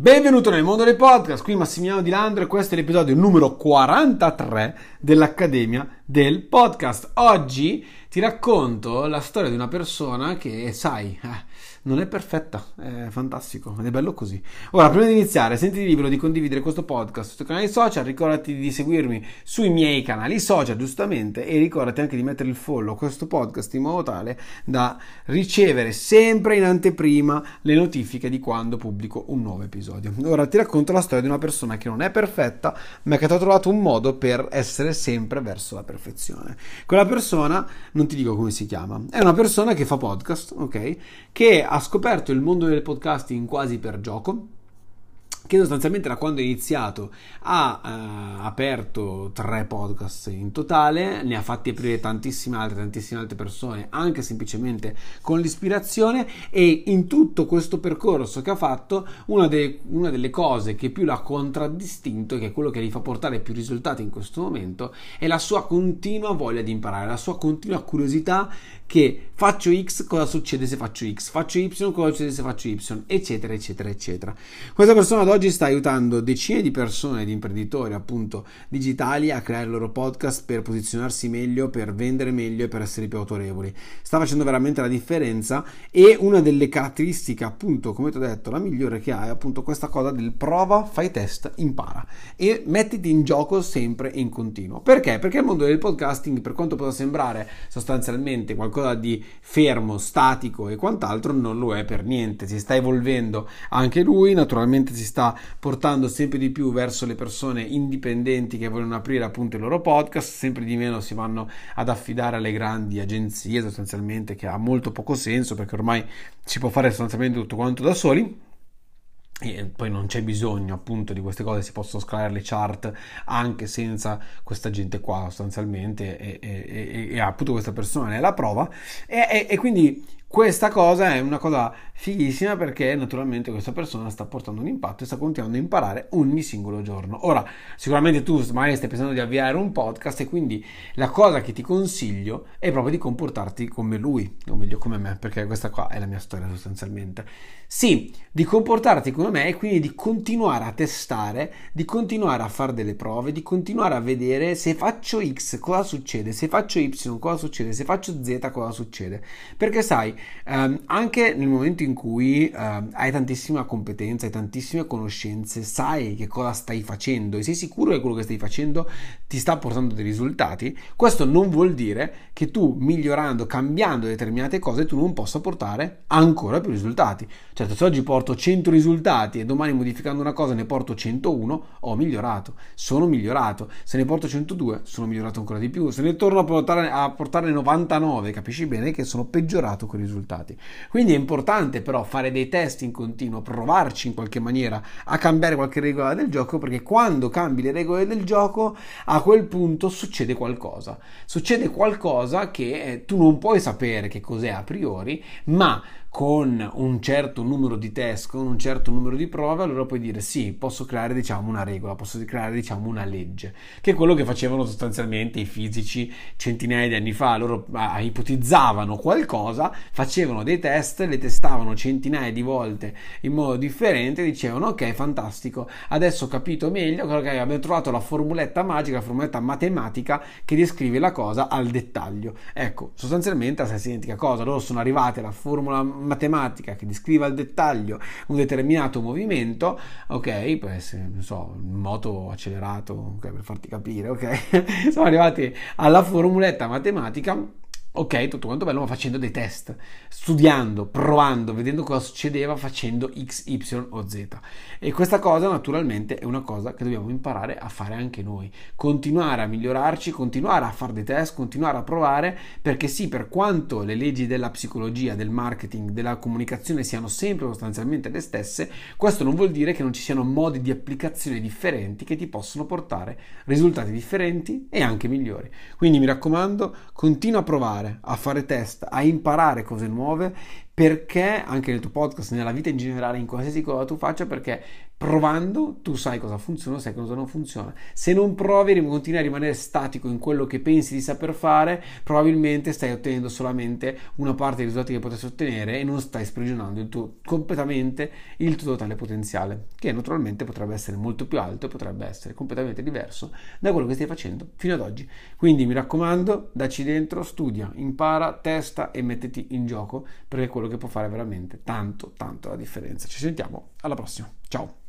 Benvenuto nel mondo dei podcast, qui Massimiliano Di Landro e questo è l'episodio numero 43 dell'Accademia del Podcast. Oggi ti racconto la storia di una persona che, sai, eh, non è perfetta, è fantastico ed è bello così. Ora, prima di iniziare, sentiti libero di condividere questo podcast sui canali social, ricordati di seguirmi sui miei canali social, giustamente, e ricordati anche di mettere il follow a questo podcast in modo tale da ricevere sempre in anteprima le notifiche di quando pubblico un nuovo episodio. Ora ti racconto la storia di una persona che non è perfetta, ma che ha trovato un modo per essere sempre verso la perfezione. Quella persona, non ti dico come si chiama, è una persona che fa podcast, ok? Che ha scoperto il mondo del podcasting quasi per gioco che sostanzialmente da quando è iniziato ha uh, aperto tre podcast in totale, ne ha fatti aprire tantissime altre, tantissime altre persone, anche semplicemente con l'ispirazione e in tutto questo percorso che ha fatto, una, de- una delle cose che più l'ha contraddistinto che è quello che gli fa portare più risultati in questo momento è la sua continua voglia di imparare, la sua continua curiosità che faccio X, cosa succede se faccio X, faccio Y, cosa succede se faccio Y, eccetera, eccetera, eccetera. Questa persona ad oggi sta aiutando decine di persone, di imprenditori appunto digitali a creare il loro podcast per posizionarsi meglio, per vendere meglio e per essere più autorevoli. Sta facendo veramente la differenza e una delle caratteristiche appunto, come ti ho detto, la migliore che ha è appunto questa cosa del prova, fai test, impara e mettiti in gioco sempre in continuo. Perché? Perché il mondo del podcasting, per quanto possa sembrare sostanzialmente qualcosa di fermo, statico e quant'altro, non lo è per niente. Si sta evolvendo anche lui, naturalmente si sta portando sempre di più verso le persone indipendenti che vogliono aprire appunto il loro podcast, sempre di meno si vanno ad affidare alle grandi agenzie sostanzialmente che ha molto poco senso perché ormai si può fare sostanzialmente tutto quanto da soli. E poi non c'è bisogno appunto di queste cose, si possono scalare le chart anche senza questa gente qua sostanzialmente e, e, e, e appunto questa persona è la prova e, quindi questa cosa è una cosa fighissima perché naturalmente questa persona sta portando un impatto e sta continuando a imparare ogni singolo giorno. Ora, sicuramente tu magari stai pensando di avviare un podcast e quindi la cosa che ti consiglio è proprio di comportarti come lui, o meglio come me, perché questa qua è la mia storia sostanzialmente. Sì, di comportarti come me e quindi di continuare a testare, di continuare a fare delle prove, di continuare a vedere se faccio X cosa succede, se faccio Y cosa succede, se faccio Z cosa succede. Perché sai, ehm, anche nel momento in cui ehm, hai tantissima competenza, hai tantissime conoscenze, sai che cosa stai facendo e sei sicuro che quello che stai facendo ti sta portando dei risultati, questo non vuol dire che tu migliorando, cambiando determinate cose, tu non possa portare ancora più risultati. Certo, se oggi porto 100 risultati e domani modificando una cosa ne porto 101, ho migliorato, sono migliorato. Se ne porto 102, sono migliorato ancora di più. Se ne torno a portare, a portare 99, capisci bene che sono peggiorato con i risultati. Quindi è importante però fare dei test in continuo, provarci in qualche maniera a cambiare qualche regola del gioco, perché quando cambi le regole del gioco, a quel punto succede qualcosa. Succede qualcosa che eh, tu non puoi sapere che cos'è a priori, ma con un certo numero di test, con un certo numero di prove, allora puoi dire sì, posso creare diciamo una regola, posso creare diciamo una legge, che è quello che facevano sostanzialmente i fisici centinaia di anni fa, loro ah, ipotizzavano qualcosa, facevano dei test, le testavano centinaia di volte in modo differente, dicevano ok, fantastico, adesso ho capito meglio, okay, abbiamo trovato la formuletta magica, la formuletta matematica che descrive la cosa al dettaglio. Ecco, sostanzialmente la stessa identica cosa, loro sono arrivati alla formula matematica che descriva al dettaglio un determinato movimento, ok, può essere, non so, moto accelerato, okay, per farti capire, ok, siamo arrivati alla formuletta matematica ok, tutto quanto bello, ma facendo dei test, studiando, provando, vedendo cosa succedeva facendo X, Y o Z. E questa cosa naturalmente è una cosa che dobbiamo imparare a fare anche noi. Continuare a migliorarci, continuare a fare dei test, continuare a provare, perché sì, per quanto le leggi della psicologia, del marketing, della comunicazione siano sempre sostanzialmente le stesse, questo non vuol dire che non ci siano modi di applicazione differenti che ti possono portare risultati differenti e anche migliori. Quindi mi raccomando, continua a provare a fare test, a imparare cose nuove perché anche nel tuo podcast, nella vita in generale, in qualsiasi cosa tu faccia, perché Provando, tu sai cosa funziona, sai cosa non funziona. Se non provi e continui a rimanere statico in quello che pensi di saper fare, probabilmente stai ottenendo solamente una parte dei risultati che potresti ottenere e non stai sprigionando il tuo, completamente il tuo totale potenziale, che naturalmente potrebbe essere molto più alto e potrebbe essere completamente diverso da quello che stai facendo fino ad oggi. Quindi mi raccomando, dacci dentro, studia, impara, testa e mettiti in gioco perché è quello che può fare veramente tanto, tanto la differenza. Ci sentiamo alla prossima. Ciao!